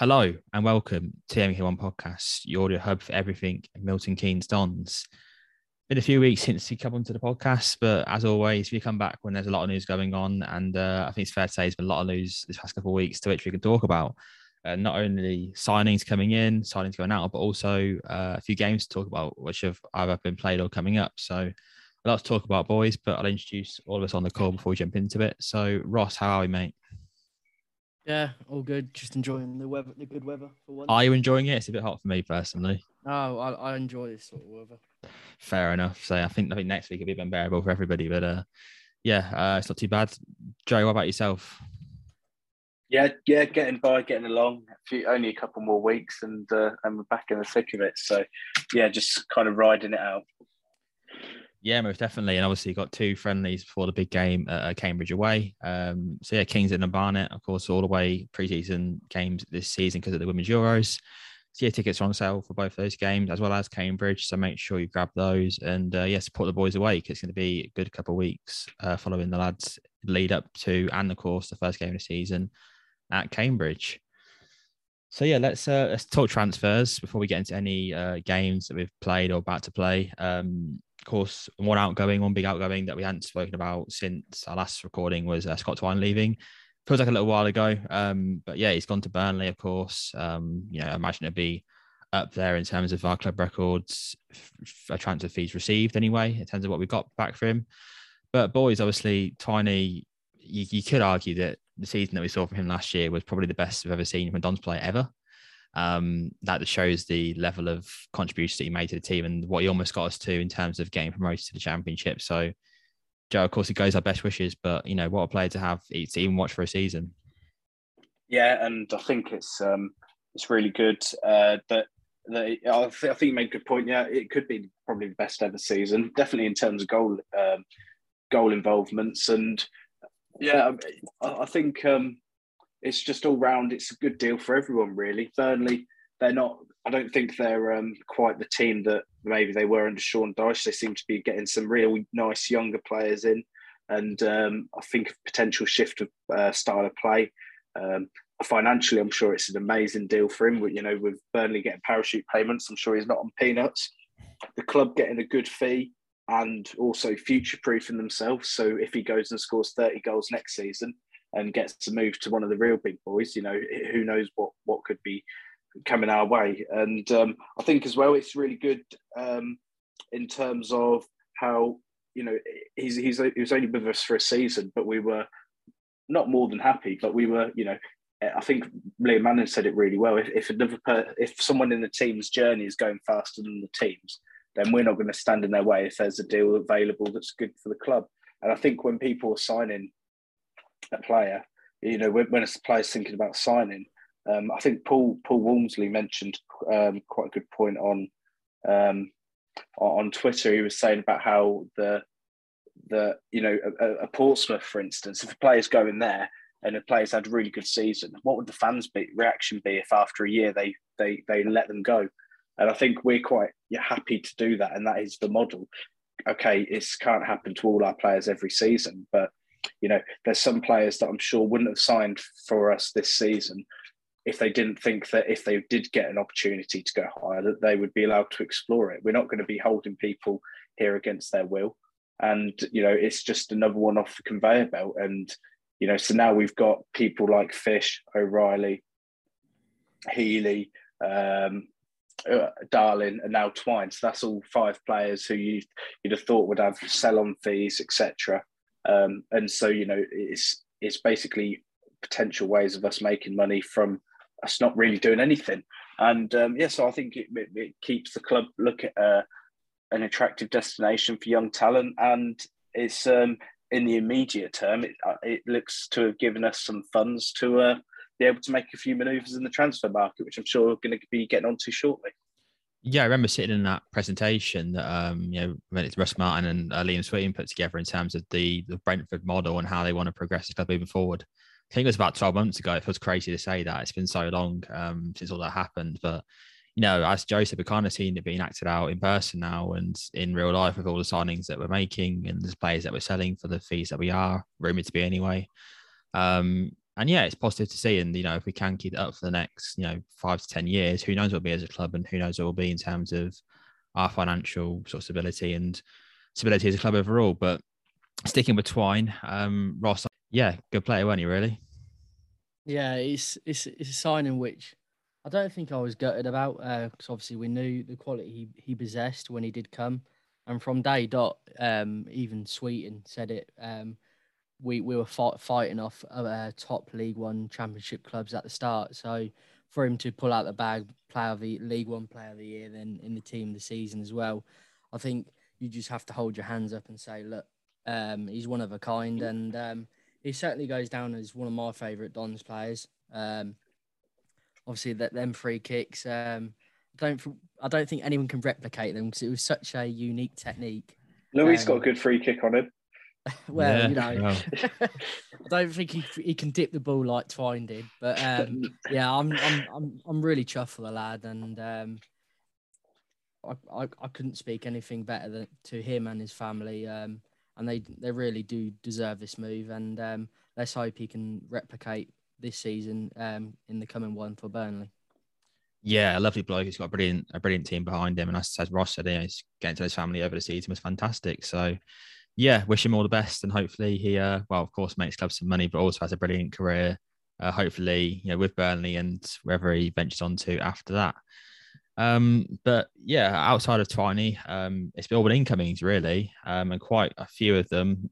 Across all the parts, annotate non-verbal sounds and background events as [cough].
Hello and welcome to the MK1 podcast, your audio hub for everything Milton Keynes Dons. Been a few weeks since you come onto the podcast, but as always, we come back when there's a lot of news going on, and uh, I think it's fair to say there's been a lot of news this past couple of weeks to which we can talk about. Uh, not only signings coming in, signings going out, but also uh, a few games to talk about, which have either been played or coming up. So a lot to talk about, boys. But I'll introduce all of us on the call before we jump into it. So Ross, how are we, mate? Yeah, all good. Just enjoying the weather, the good weather for once. Are you enjoying it? It's a bit hot for me personally. No, I, I enjoy this sort of weather. Fair enough. So I think I think next week it'll be a bit unbearable for everybody, but uh, yeah, uh, it's not too bad. Joe, what about yourself? Yeah, yeah, getting by, getting along. A few, only a couple more weeks, and uh, and we're back in the thick of it. So, yeah, just kind of riding it out. Yeah, most definitely. And obviously, got two friendlies before the big game at Cambridge away. Um, so, yeah, Kings and Barnet, of course, all the way preseason games this season because of the Women's Euros. So, yeah, tickets are on sale for both those games as well as Cambridge. So, make sure you grab those and, uh, yeah, support the boys away because it's going to be a good couple of weeks uh, following the lads lead up to and, of course, the first game of the season at Cambridge. So yeah, let's uh, let's talk transfers before we get into any uh, games that we've played or about to play. Um, of course, one outgoing, one big outgoing that we hadn't spoken about since our last recording was uh, Scott Twine leaving. Feels like a little while ago, um, but yeah, he's gone to Burnley, of course. Um, you know, I imagine it'd be up there in terms of our club records, f- transfer fees received anyway, in terms of what we got back for him. But boys, obviously, Tiny, you, you could argue that the season that we saw from him last year was probably the best we've ever seen from Dons player ever um, that shows the level of contributions that he made to the team and what he almost got us to in terms of getting promoted to the championship. So, Joe, of course, he goes our best wishes, but you know what a player to have to even watch for a season. Yeah, and I think it's um, it's really good uh, that. that I, th- I think you made a good point. Yeah, it could be probably the best ever season, definitely in terms of goal um, goal involvements, and yeah, I, I think um, it's just all round. It's a good deal for everyone, really. Burnley, they're not. I don't think they're um, quite the team that maybe they were under Sean Dyche. They seem to be getting some real nice younger players in, and um, I think a potential shift of uh, style of play. Um, financially, I'm sure it's an amazing deal for him. You know, with Burnley getting parachute payments, I'm sure he's not on peanuts. The club getting a good fee and also future proofing themselves. So if he goes and scores 30 goals next season, and gets to move to one of the real big boys, you know, who knows what what could be coming our way. And um, I think as well, it's really good um, in terms of how you know he's he's he was only with us for a season, but we were not more than happy. But we were, you know, I think Liam Manning said it really well. If, if another per, if someone in the team's journey is going faster than the team's, then we're not going to stand in their way if there's a deal available that's good for the club. And I think when people are signing a player, you know, when, when a player's thinking about signing, um, I think Paul Paul Walmsley mentioned um, quite a good point on um, on Twitter. He was saying about how the the you know a, a Portsmouth, for instance, if a player's going there and a player's had a really good season, what would the fans' be, reaction be if after a year they they they let them go? And I think we're quite happy to do that, and that is the model. Okay, it can't happen to all our players every season, but you know, there's some players that I'm sure wouldn't have signed for us this season if they didn't think that if they did get an opportunity to go higher, that they would be allowed to explore it. We're not going to be holding people here against their will. And, you know, it's just another one off the conveyor belt. And, you know, so now we've got people like Fish, O'Reilly, Healy, um, uh, Darling, and now Twine. So that's all five players who you, you'd have thought would have sell-on fees, etc. Um, and so, you know, it's it's basically potential ways of us making money from us not really doing anything. And um, yeah, so I think it, it, it keeps the club look at uh, an attractive destination for young talent, and it's um, in the immediate term, it, uh, it looks to have given us some funds to uh, be able to make a few manoeuvres in the transfer market, which I'm sure we're going to be getting onto shortly. Yeah, I remember sitting in that presentation that um, you know when it's Russ Martin and uh, Liam Sweeting put together in terms of the the Brentford model and how they want to progress the club moving forward. I think it was about 12 months ago. It feels crazy to say that. It's been so long um, since all that happened. But, you know, as said, we've kind of seen it being acted out in person now and in real life with all the signings that we're making and the players that we're selling for the fees that we are rumored to be anyway. Um, and yeah, it's positive to see. And, you know, if we can keep it up for the next, you know, five to 10 years, who knows what we'll be as a club and who knows what we'll be in terms of our financial sort of stability and stability as a club overall. But sticking with Twine, um, Ross, yeah, good player, weren't he? Really? Yeah, it's it's it's a signing which I don't think I was gutted about because uh, obviously we knew the quality he, he possessed when he did come, and from day dot, um, even Sweeting said it. Um, we we were fight, fighting off uh, top League One Championship clubs at the start, so for him to pull out the bag, player of the League One Player of the Year, then in the team of the season as well, I think you just have to hold your hands up and say, look, um, he's one of a kind, and um, he certainly goes down as one of my favourite Dons players. Um, obviously, that them free kicks, um, don't I don't think anyone can replicate them because it was such a unique technique. Louis um, got a good free kick on him. [laughs] well, yeah, you know, [laughs] I don't think he he can dip the ball like Twine did, but um, [laughs] yeah, I'm I'm I'm I'm really chuffed for the lad, and um, I, I I couldn't speak anything better than to him and his family. Um, and they they really do deserve this move. And um, let's hope he can replicate this season um, in the coming one for Burnley. Yeah, a lovely bloke. He's got a brilliant a brilliant team behind him, and as, as Ross said, you know, he's getting to his family over the season was fantastic. So, yeah, wish him all the best, and hopefully he, uh, well, of course, makes club some money, but also has a brilliant career. Uh, hopefully, you know, with Burnley and wherever he ventures on to after that. Um, but yeah, outside of Twiney, um, it's been all been incomings really, um, and quite a few of them.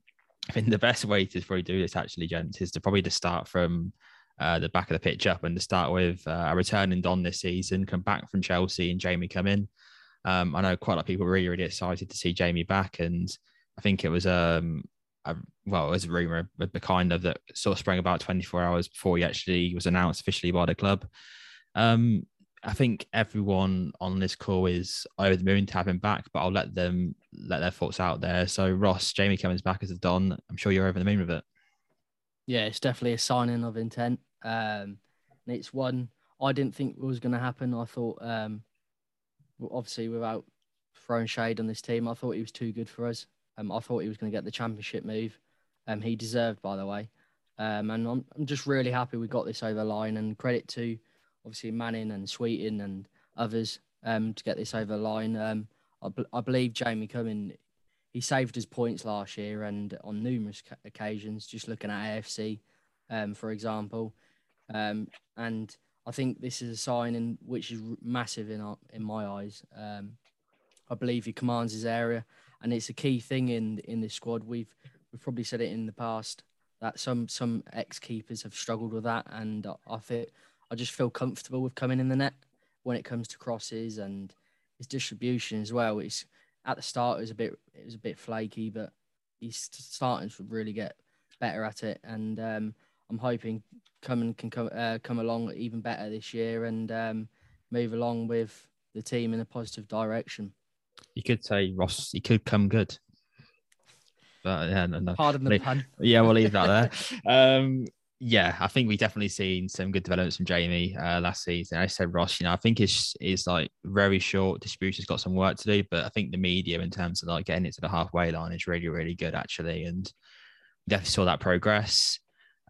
I think the best way to probably do this, actually, gents, is to probably to start from uh, the back of the pitch up and to start with uh, a returning Don this season, come back from Chelsea and Jamie Cumming. Um, I know quite a lot of people really, really excited to see Jamie back, and I think it was um, a, well, it was a rumor the kind of that sort of sprang about 24 hours before he actually was announced officially by the club. Um, I think everyone on this call is over the moon to have him back, but I'll let them let their thoughts out there. So Ross, Jamie Cumming back as a Don. I'm sure you're over the moon with it. Yeah, it's definitely a signing of intent. Um, and it's one I didn't think was going to happen. I thought, um, obviously, without throwing shade on this team, I thought he was too good for us. Um, I thought he was going to get the championship move. Um, he deserved, by the way. Um, and I'm, I'm just really happy we got this over the line. And credit to obviously Manning and Sweeting and others um, to get this over the line. Um, believe Jamie Cumming, he saved his points last year and on numerous ca- occasions, just looking at AFC, um, for example. Um, and I think this is a signing which is massive in, our, in my eyes. Um, I believe he commands his area, and it's a key thing in in this squad. We've we've probably said it in the past that some some ex keepers have struggled with that, and I, think I just feel comfortable with coming in the net when it comes to crosses and his distribution as well. It's at the start it was a bit it was a bit flaky, but he's starting to really get better at it. And um, I'm hoping come can come uh, come along even better this year and um, move along with the team in a positive direction. You could say Ross. He could come good. But yeah, no, no. Pardon the pun. [laughs] Yeah, we'll leave that there. [laughs] um, yeah, I think we definitely seen some good developments from Jamie uh, last season. I said Ross, you know, I think it's is like very short. Distribution's got some work to do, but I think the media in terms of like getting it to the halfway line is really, really good actually, and definitely saw that progress.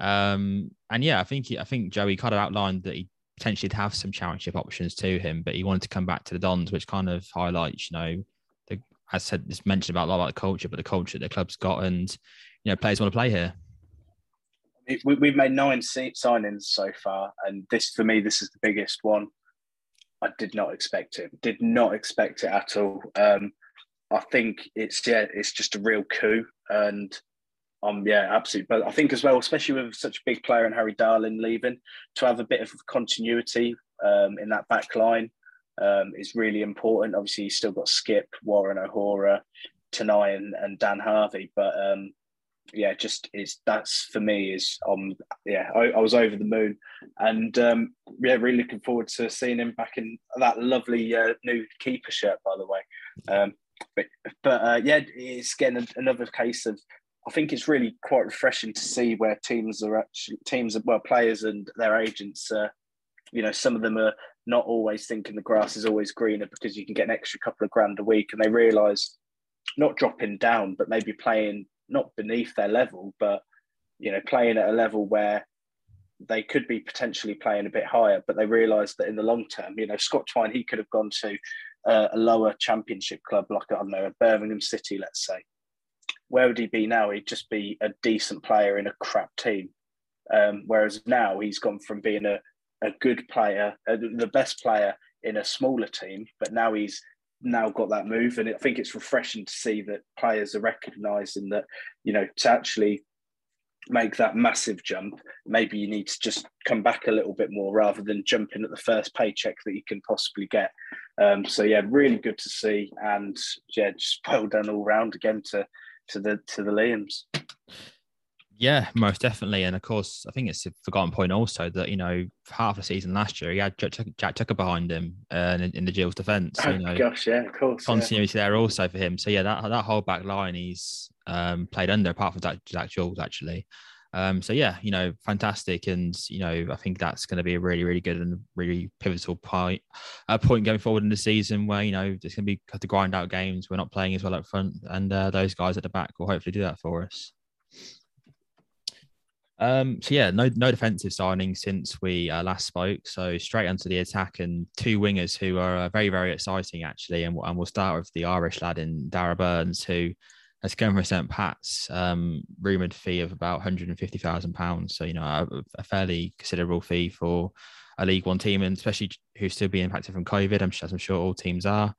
Um, and yeah, I think I think Joey kind of outlined that he potentially have some championship options to him, but he wanted to come back to the Dons, which kind of highlights, you know, I said, this mentioned about a lot about the culture, but the culture the club's got, and you know, players want to play here. We, have made nine signings so far, and this for me, this is the biggest one. I did not expect it. Did not expect it at all. Um, I think it's yeah, it's just a real coup, and um, yeah, absolutely. But I think as well, especially with such a big player and Harry Darling leaving, to have a bit of continuity um, in that back line um, is really important. Obviously, you've still got Skip, Warren O'Hora, Tennai, and, and Dan Harvey. But um, yeah, just is that's for me is um yeah, I, I was over the moon, and um, yeah, really looking forward to seeing him back in that lovely uh, new keeper shirt, by the way. Um, but but uh, yeah, it's getting another case of I think it's really quite refreshing to see where teams are actually teams, well, players and their agents. Uh, you know, some of them are not always thinking the grass is always greener because you can get an extra couple of grand a week, and they realise not dropping down, but maybe playing not beneath their level, but you know, playing at a level where they could be potentially playing a bit higher, but they realise that in the long term, you know, Scott Twine, he could have gone to uh, a lower championship club like I don't know, Birmingham City, let's say, where would he be now? He'd just be a decent player in a crap team. Um, whereas now he's gone from being a, a good player, uh, the best player in a smaller team, but now he's now got that move. And I think it's refreshing to see that players are recognising that, you know, to actually make that massive jump, maybe you need to just come back a little bit more rather than jumping at the first paycheck that you can possibly get. Um, so yeah, really good to see, and yeah, just well done all round again to to the to the Liams. Yeah, most definitely, and of course, I think it's a forgotten point also that you know half the season last year he had Jack, Jack Tucker behind him uh, in, in, the Gills defence. Oh you know, gosh, yeah, of course, continuity yeah. there also for him. So yeah, that that whole back line he's um, played under, apart from Jack, Jack Jules actually. Um, so yeah, you know, fantastic, and you know, I think that's going to be a really, really good and really pivotal point, uh, point going forward in the season where you know there's going to be have to grind out games. We're not playing as well up front, and uh, those guys at the back will hopefully do that for us. Um, so yeah, no no defensive signing since we uh, last spoke. So straight onto the attack and two wingers who are uh, very very exciting actually, and, and we'll start with the Irish lad in Darragh Burns who has come from St. Pat's, um, rumored fee of about £150,000. So, you know, a, a, fairly considerable fee for a League One team, and especially who's still being impacted from COVID, I'm, as I'm sure all teams are.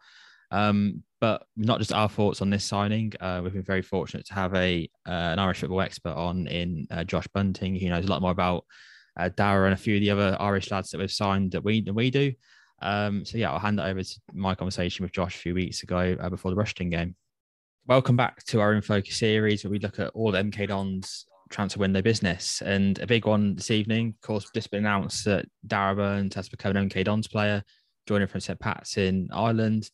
Um, but not just our thoughts on this signing. Uh, we've been very fortunate to have a uh, an Irish football expert on in uh, Josh Bunting. He knows a lot more about uh, Darragh and a few of the other Irish lads that we've signed that we that we do. Um, so yeah, I'll hand it over to my conversation with Josh a few weeks ago uh, before the Rushden game. Welcome back to our In Focus series where we look at all the MK Dons transfer window business. And a big one this evening, of course, just been announced that Darragh Burns has become an MK Dons player, joining from St. Pat's in Ireland.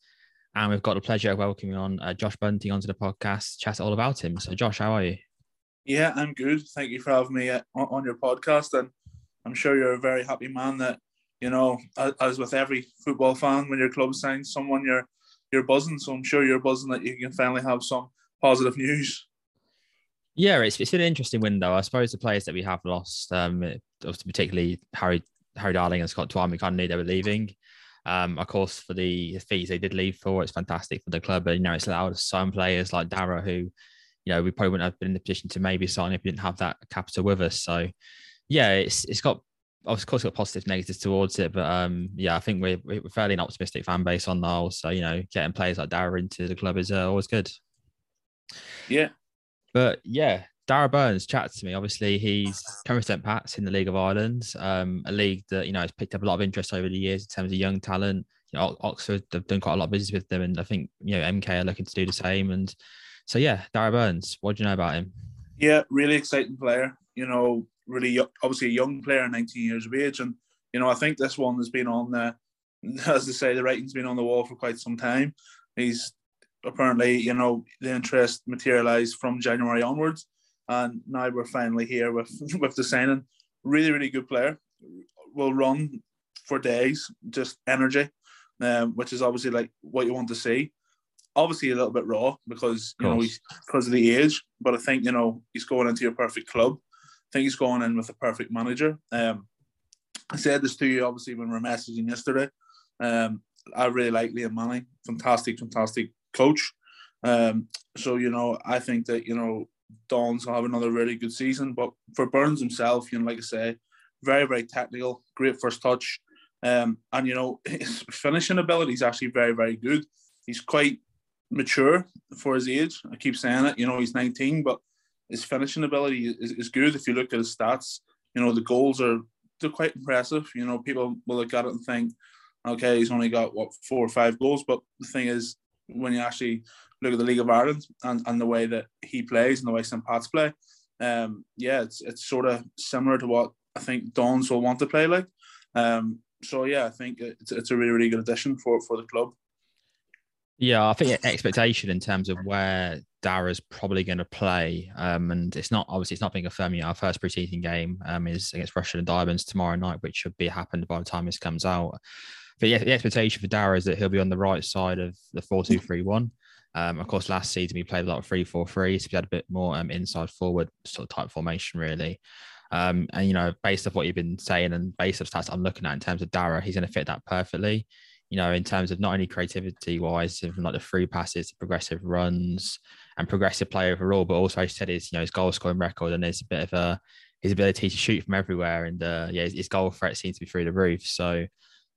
And we've got the pleasure of welcoming on uh, Josh Bunting onto the podcast, chat all about him. So, Josh, how are you? Yeah, I'm good. Thank you for having me uh, on your podcast. And I'm sure you're a very happy man that, you know, as with every football fan, when your club signs someone, you're you're buzzing. So I'm sure you're buzzing that you can finally have some positive news. Yeah, it's it's an interesting window. I suppose the players that we have lost, um, particularly Harry Harry Darling and Scott Twine, we kind of knew they were leaving. Um, of course, for the fees they did leave for, it's fantastic for the club. But you know, it's allowed some players like Darragh, who, you know, we probably wouldn't have been in the position to maybe sign if we didn't have that capital with us. So, yeah, it's it's got of course got positives, negatives towards it, but um, yeah, I think we're we're fairly an optimistic fan base on the whole. So you know, getting players like Darragh into the club is uh, always good. Yeah, but yeah, Darragh Burns chats to me. Obviously, he's come St. Pat's in the League of Ireland, um, a league that you know has picked up a lot of interest over the years in terms of young talent. You know, Oxford have done quite a lot of business with them, and I think you know MK are looking to do the same. And so yeah, Darragh Burns, what do you know about him? Yeah, really exciting player. You know, really obviously a young player, 19 years of age, and you know I think this one has been on the, [laughs] as they say, the writing's been on the wall for quite some time. He's apparently, you know, the interest materialized from January onwards, and now we're finally here with [laughs] with the signing. Really, really good player. Will run for days, just energy, um, which is obviously like what you want to see. Obviously, a little bit raw because you know he's because of the age, but I think you know he's going into your perfect club. I think he's going in with a perfect manager. Um, I said this to you obviously when we were messaging yesterday. Um, I really like Liam Manning, fantastic, fantastic coach. Um, so you know, I think that you know Dons have another really good season. But for Burns himself, you know, like I say, very very technical, great first touch, um, and you know [laughs] his finishing ability is actually very very good. He's quite mature for his age. I keep saying it. You know, he's 19, but his finishing ability is, is good. If you look at his stats, you know the goals are they're quite impressive. You know, people will look at it and think, okay, he's only got what four or five goals, but the thing is, when you actually look at the League of Ireland and, and the way that he plays and the way St. Pat's play, um, yeah, it's it's sort of similar to what I think Dons will want to play like. Um, so yeah, I think it's, it's a really really good addition for for the club. Yeah, I think expectation in terms of where Darragh's probably going to play, um, and it's not obviously it's not being affirmed yet. Our first preseason game um, is against Rushden and Diamonds tomorrow night, which should be happened by the time this comes out. But yeah, the expectation for Darragh is that he'll be on the right side of the four-two-three-one. Um, of course, last season we played a lot of three-four-three, so we had a bit more um, inside forward sort of type formation, really. Um, and you know, based off what you've been saying and based off stats I'm looking at in terms of Darragh, he's going to fit that perfectly. You know, in terms of not only creativity wise, from like the free passes, the progressive runs, and progressive play overall, but also I said his you know his goal scoring record and there's a bit of a his ability to shoot from everywhere and uh, yeah his, his goal threat seems to be through the roof. So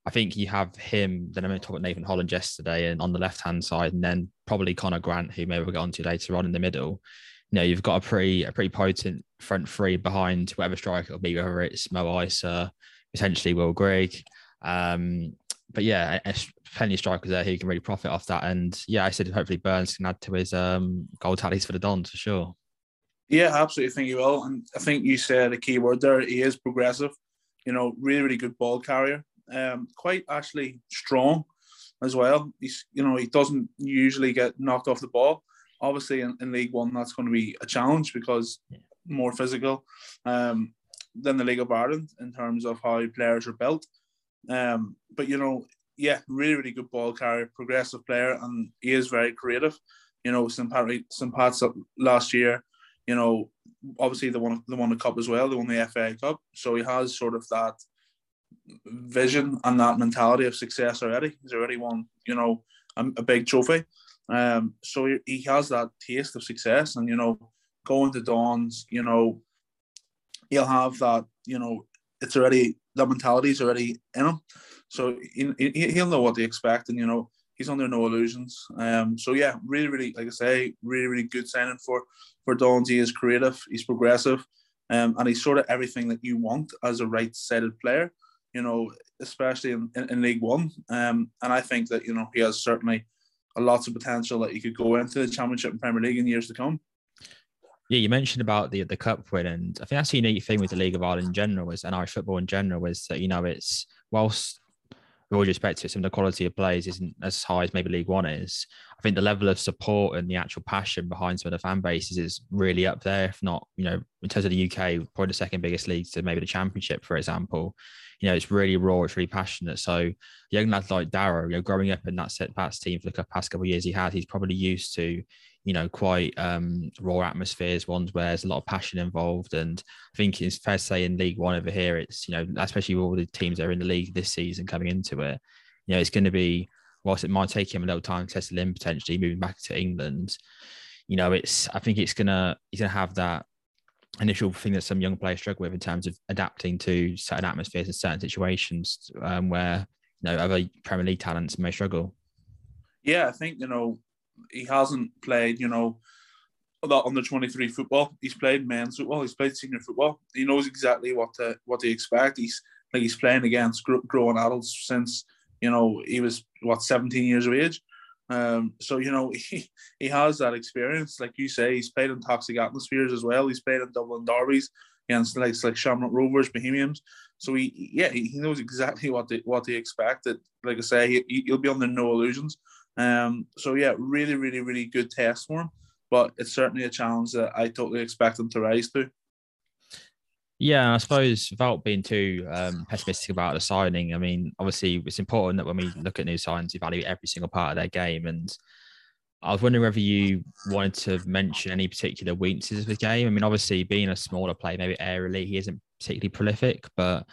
I think you have him. Then I'm going to talk about Nathan Holland yesterday, and on the left hand side, and then probably Conor Grant, who maybe we'll get onto later on in the middle. You know, you've got a pretty a pretty potent front three behind whatever striker it'll be, whether it's Mo Eisa, potentially Will Grigg. Um, but yeah, plenty of strikers there who can really profit off that. And yeah, I said hopefully Burns can add to his um, goal tallies for the Dons for sure. Yeah, absolutely. think he will. And I think you said a key word there. He is progressive. You know, really, really good ball carrier um, quite actually strong as well. He's you know he doesn't usually get knocked off the ball. Obviously, in, in League One, that's going to be a challenge because more physical um, than the League of Ireland in terms of how players are built. Um, but you know, yeah, really, really good ball carrier, progressive player, and he is very creative. You know, St. Pat, St. Pat's last year, you know, obviously they won, they won the cup as well. They won the FA Cup, so he has sort of that vision and that mentality of success already. He's already won, you know, a, a big trophy. Um, so he, he, has that taste of success, and you know, going to Dons, you know, he'll have that. You know, it's already that mentality is already in him, so he, he'll know what to expect, and you know, he's under no illusions. Um, so yeah, really, really, like I say, really, really good signing for for Dons. He is creative, he's progressive, um, and he's sort of everything that you want as a right-sided player you know, especially in, in, in League One. Um, and I think that, you know, he has certainly a lots of potential that he could go into the Championship and Premier League in years to come. Yeah, you mentioned about the the cup win, and I think that's the unique thing with the League of Ireland in general, is and Irish football in general, is that you know it's whilst with all respect to it, some of the quality of players isn't as high as maybe League One is. I think the level of support and the actual passion behind some of the fan bases is really up there, if not, you know, in terms of the UK, probably the second biggest league to maybe the Championship, for example you know, it's really raw, it's really passionate. So young lads like Darragh, you know, growing up in that St Pat's team for the past couple of years he had, he's probably used to, you know, quite um, raw atmospheres, ones where there's a lot of passion involved. And I think it's fair to say in League One over here, it's, you know, especially with all the teams that are in the league this season coming into it, you know, it's going to be, whilst it might take him a little time to test in potentially moving back to England, you know, it's, I think it's going to, he's going to have that initial thing that some young players struggle with in terms of adapting to certain atmospheres and certain situations um, where you know other Premier League talents may struggle. Yeah, I think you know he hasn't played you know that under twenty three football. He's played men's football. He's played senior football. He knows exactly what to what to expect. He's like he's playing against growing adults since you know he was what seventeen years of age. Um, so you know [laughs] he he has that experience, like you say. He's played in toxic atmospheres as well. He's played in Dublin derbies. against like like Shamrock Rovers, Bohemians. So he, yeah, he knows exactly what they what they expected. Like I say, he, he'll be under no illusions. Um, so yeah, really, really, really good test for him. But it's certainly a challenge that I totally expect him to rise to. Yeah, I suppose without being too um, pessimistic about the signing, I mean, obviously it's important that when we look at new signings, we value every single part of their game. And I was wondering whether you wanted to mention any particular weaknesses of the game. I mean, obviously being a smaller player, maybe aerially, he isn't particularly prolific, but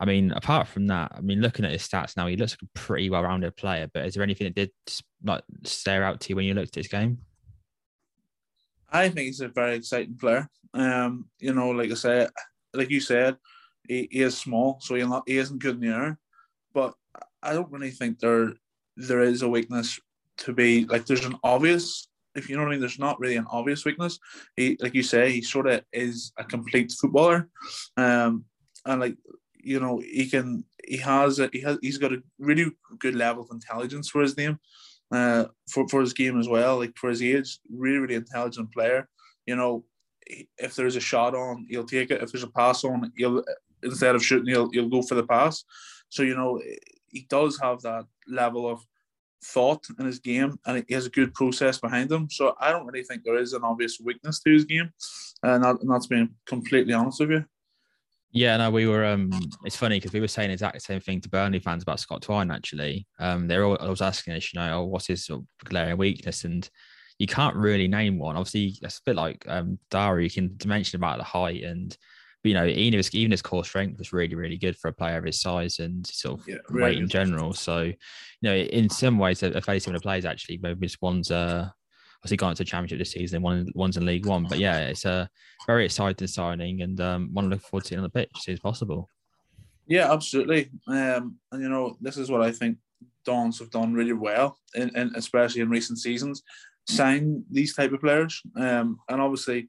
I mean, apart from that, I mean, looking at his stats now, he looks like a pretty well-rounded player. But is there anything that did like stare out to you when you looked at his game? I think he's a very exciting player. Um, you know, like I said, like you said, he, he is small, so he, he isn't good in the air. But I don't really think there there is a weakness to be like. There's an obvious, if you know what I mean. There's not really an obvious weakness. He, like you say, he sort of is a complete footballer, um, and like you know, he can. He has a, he has he's got a really good level of intelligence for his name uh, for, for his game as well. Like for his age, really, really intelligent player. You know, if there's a shot on, he'll take it. If there's a pass on, he'll instead of shooting, he'll, he'll go for the pass. So you know, he does have that level of thought in his game, and he has a good process behind him. So I don't really think there is an obvious weakness to his game, and, that, and that's being completely honest with you. Yeah, no, we were. Um, it's funny because we were saying exactly the same thing to Burnley fans about Scott Twine. Actually, um, they're all, I was asking us, you know, oh, what's his glaring weakness, and you can't really name one. Obviously, it's a bit like um, Darragh. You can mention about the height, and you know, even his even his core strength was really, really good for a player of his size and sort of yeah, really weight in general. So, you know, in some ways, they're fairly similar players. Actually, maybe this one's uh obviously gone to championship this season, one one's in League One. But yeah, it's a very exciting signing, and um, want to look forward to seeing on the pitch as soon as possible. Yeah, absolutely. Um, and you know, this is what I think Dons have done really well, in, in especially in recent seasons, sign these type of players. Um, and obviously,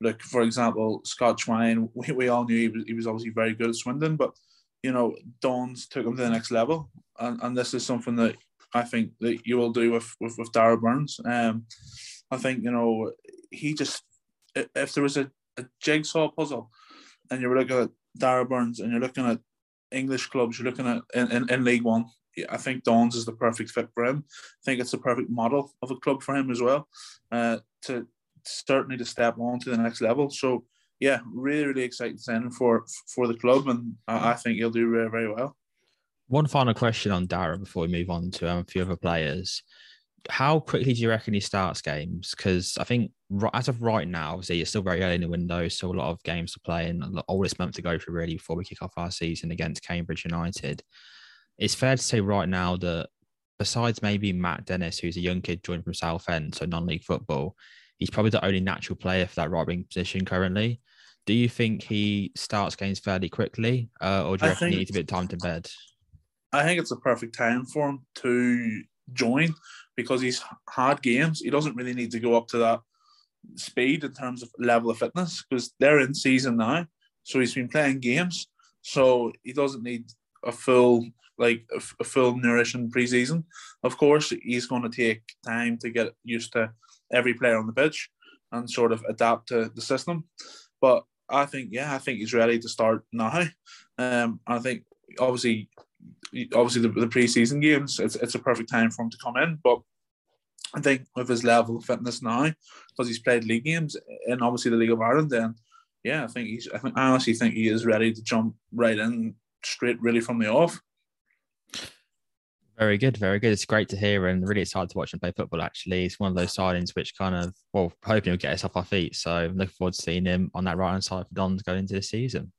look for example, Scott Twine. We, we all knew he was, he was obviously very good at Swindon, but you know, Dons took him to the next level, and, and this is something that I think that you will do with with, with Darragh Burns. Um, I think you know he just if there was a, a jigsaw puzzle, and you were looking at Darragh Burns and you're looking at English clubs, you're looking at in, in, in League One. I think Dons is the perfect fit for him. I think it's the perfect model of a club for him as well, uh, to certainly to step on to the next level. So yeah, really, really exciting signing for for the club, and I, I think he'll do very, very well. One final question on Darragh before we move on to um, a few other players. How quickly do you reckon he starts games? Because I think as of right now, obviously it's still very early in the window, so a lot of games to play and all this month to go through really before we kick off our season against Cambridge United. It's fair to say right now that besides maybe Matt Dennis, who's a young kid joined from Southend, so non-league football, he's probably the only natural player for that right wing position currently. Do you think he starts games fairly quickly, uh, or do you reckon he needs a bit of time to bed? I think it's a perfect time for him to join because he's had games. He doesn't really need to go up to that speed in terms of level of fitness because they're in season now. So he's been playing games. So he doesn't need a full like a, a full nourishing preseason. Of course, he's going to take time to get used to every player on the pitch and sort of adapt to the system. But I think, yeah, I think he's ready to start now. Um, I think obviously obviously the, the preseason games, it's, it's a perfect time for him to come in. But I think with his level of fitness now, because he's played league games and obviously the League of Ireland, then yeah, I think he's. I think I honestly think he is ready to jump right in straight, really from the off. Very good, very good. It's great to hear and really excited to watch him play football. Actually, it's one of those signings which kind of, well, hoping he'll get us off our feet. So I'm looking forward to seeing him on that right hand side for Dons going into the season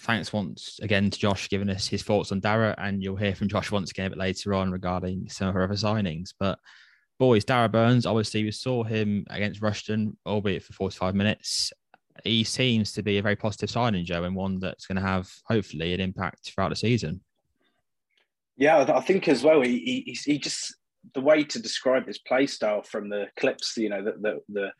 thanks once again to Josh giving us his thoughts on Darragh, and you'll hear from Josh once again a bit later on regarding some of her other signings. But boys, Darragh Burns, obviously we saw him against Rushden, albeit for 45 minutes. He seems to be a very positive signing, Joe, and one that's going to have hopefully an impact throughout the season. Yeah, I think as well. He he, he just the way to describe his play style from the clips, you know, that the, the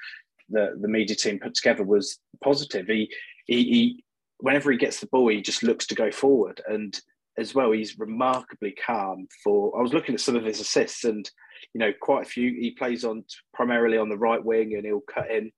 the the media team put together was positive. He he, he whenever he gets the ball, he just looks to go forward. And as well, he's remarkably calm. For I was looking at some of his assists, and you know, quite a few. He plays on primarily on the right wing, and he'll cut in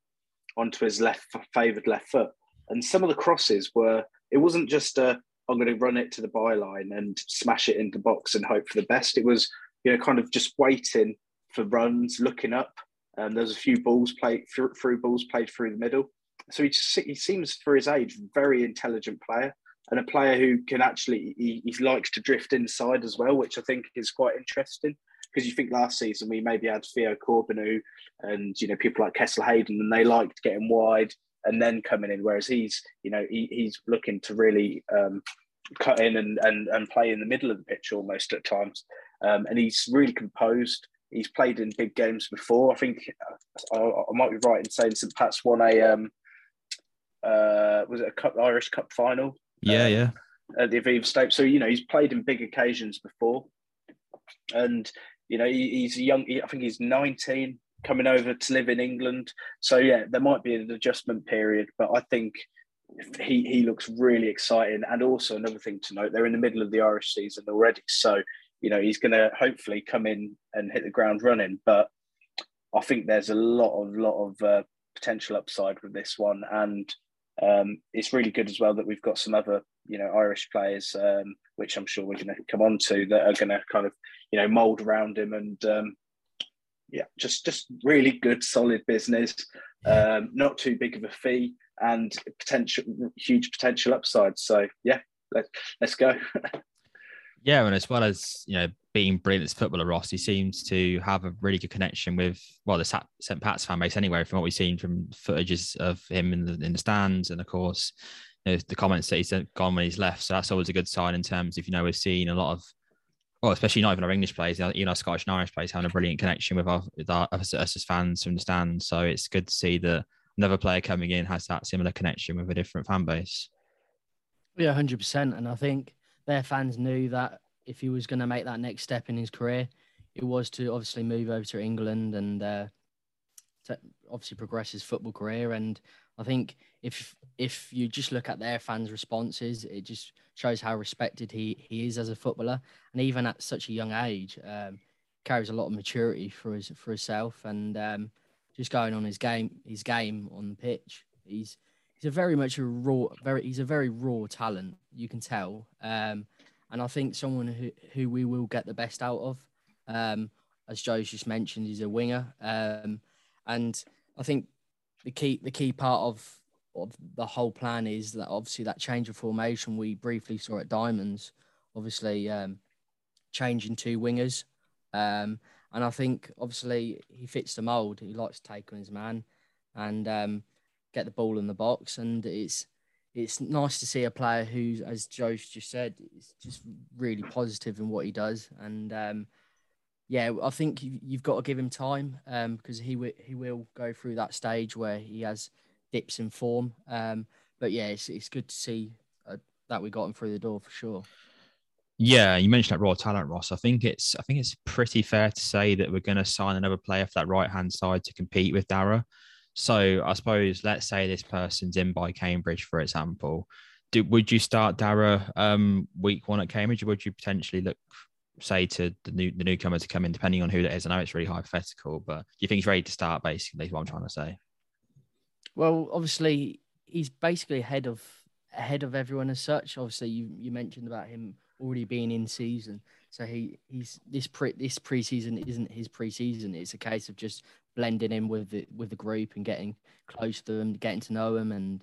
onto his left favoured left foot. and some of the crosses were. It wasn't just a I'm going to run it to the byline and smash it into the box and hope for the best. It was you know kind of just waiting for runs, looking up. Um, there's a few balls played through, through balls played through the middle. So he just he seems for his age very intelligent player and a player who can actually he, he likes to drift inside as well, which I think is quite interesting because you think last season we maybe had Theo Corbeanu and you know people like Kesler-Hayden and they liked getting wide and then coming in, whereas he's you know he, he's looking to really um, cut in and, and and play in the middle of the pitch almost at times, um, and he's really composed. He's played in big games before. I think I, I might be right in saying St Pat's won a um, uh, was it a cup Irish Cup final? Yeah, uh, yeah. At the Aviva Stadium. So you know he's played in big occasions before, and you know he, he's young. He, I think he's 19, coming over to live in England. So yeah, there might be an adjustment period, but I think he he looks really exciting. And also another thing to note, they're in the middle of the Irish season already. So you know he's going to hopefully come in and hit the ground running. But I think there's a lot of lot of uh, potential upside with this one, and um, it's really good as well that we've got some other you know Irish players, um, which I'm sure we're going to come on to, that are going to kind of you know mold around him and um, yeah, just just really good, solid business. Um, not too big of a fee and potential huge potential upside. So yeah, let, let's go. [laughs] yeah, and as well as you know being brilliant as footballer, Ross, he seems to have a really good connection with well the St Pat's fan base anyway. From what we've seen from footages of him in the in the stands, and of course the comments that he's gone when he's left. So that's always a good sign in terms of you know we're seeing a lot of well, especially not even our English players, you know, Scottish and Irish players having a brilliant connection with our, with our us, as fans from the stand. So it's good to see that another player coming in has that similar connection with a different fan base. Yeah, hundred percent. And I think their fans knew that if he was going to make that next step in his career, it was to obviously move over to England and uh, obviously progress his football career. And I think if if you just look at their fans' responses, it just shows how respected he, he is as a footballer, and even at such a young age, um, carries a lot of maturity for his for himself, and um, just going on his game his game on the pitch. He's he's a very much a raw very he's a very raw talent. You can tell, um, and I think someone who who we will get the best out of. Um, as Joe's just mentioned, he's a winger, um, and I think the key the key part of of the whole plan is that obviously that change of formation we briefly saw at Diamonds, obviously um, changing two wingers, um, and I think obviously he fits the mould. He likes to take on his man and um, get the ball in the box, and it's it's nice to see a player who, as Joe just said, is just really positive in what he does, and um, yeah, I think you've got to give him time because he w- he will go through that stage where he has dips in form. Um, but yeah, it's, it's good to see uh, that we got him through the door for sure. Yeah, you mentioned that raw talent, Ross. I think it's I think it's pretty fair to say that we're going to sign another player for that right hand side to compete with Darragh. So I suppose let's say this person's in by Cambridge, for example. Do, would you start Darragh um, week one at Cambridge, or would you potentially look, say, to the new the newcomer to come in, depending on who that is? I know it's really hypothetical, but do you think he's ready to start? Basically, is what I'm trying to say. Well, obviously, he's basically ahead of ahead of everyone as such. Obviously, you, you mentioned about him already being in season, so he he's this pre this preseason isn't his preseason. It's a case of just blending in with the with the group and getting close to them, getting to know them, and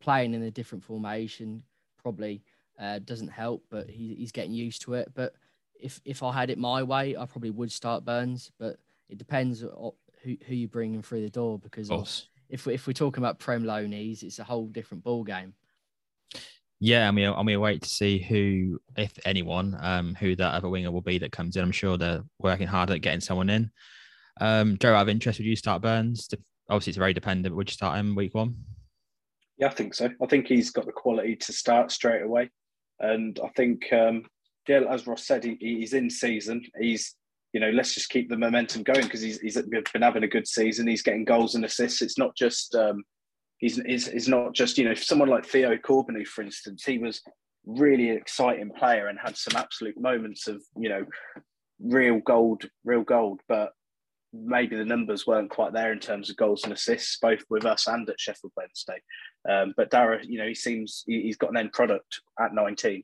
playing in a different formation probably uh, doesn't help. But he, he's getting used to it. But if if I had it my way, I probably would start Burns. But it depends on who who you bring in through the door because of if we, if we're talking about Prem loanies, it's a whole different ball game. Yeah, I mean, I mean, wait to see who, if anyone, um, who that other winger will be that comes in. I'm sure they're working hard at getting someone in. Um, Joe, out of interest, would you start Burns? Obviously, it's very dependent. Would you start him week one? Yeah, I think so. I think he's got the quality to start straight away, and I think, um, yeah, as Ross said, he, he's in season. He's you know, let's just keep the momentum going because he's, he's been having a good season. He's getting goals and assists. It's not just um, he's, he's, he's not just you know someone like Theo Corbeanu, for instance. He was really an exciting player and had some absolute moments of you know real gold, real gold. But maybe the numbers weren't quite there in terms of goals and assists, both with us and at Sheffield Wednesday. Um, but Darragh, you know, he seems he's got an end product at 19,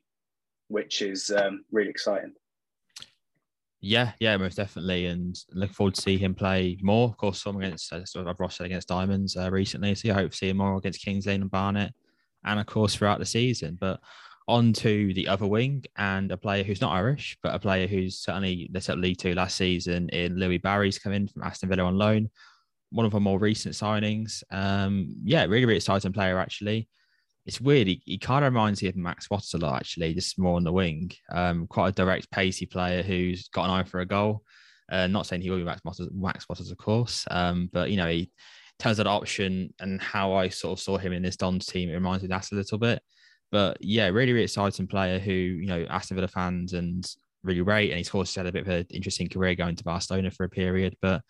which is um, really exciting. Yeah, yeah, most definitely, and look forward to see him play more. Of course, some against uh, sort of Ross against Diamonds uh, recently, so I hope to see him more against Kings Lynn and Barnet, and of course throughout the season. But on to the other wing and a player who's not Irish, but a player who's certainly they set League Two last season in Louie Barry's come in from Aston Villa on loan. One of our more recent signings. Um, yeah, really, really exciting player actually. It's weird. He, he kind of reminds me of Max Watters a lot, actually, just more on the wing. Um, quite a direct, pacey player who's got an eye for a goal. Uh, not saying he will be Max Watters, Max Watters of course, um, but you know, he turns that option and how I sort of saw him in this Dons team, it reminds me of that a little bit. But yeah, really, really exciting player who, you know, Aston Villa fans and really rate. And he's also had a bit of an interesting career going to Barcelona for a period. But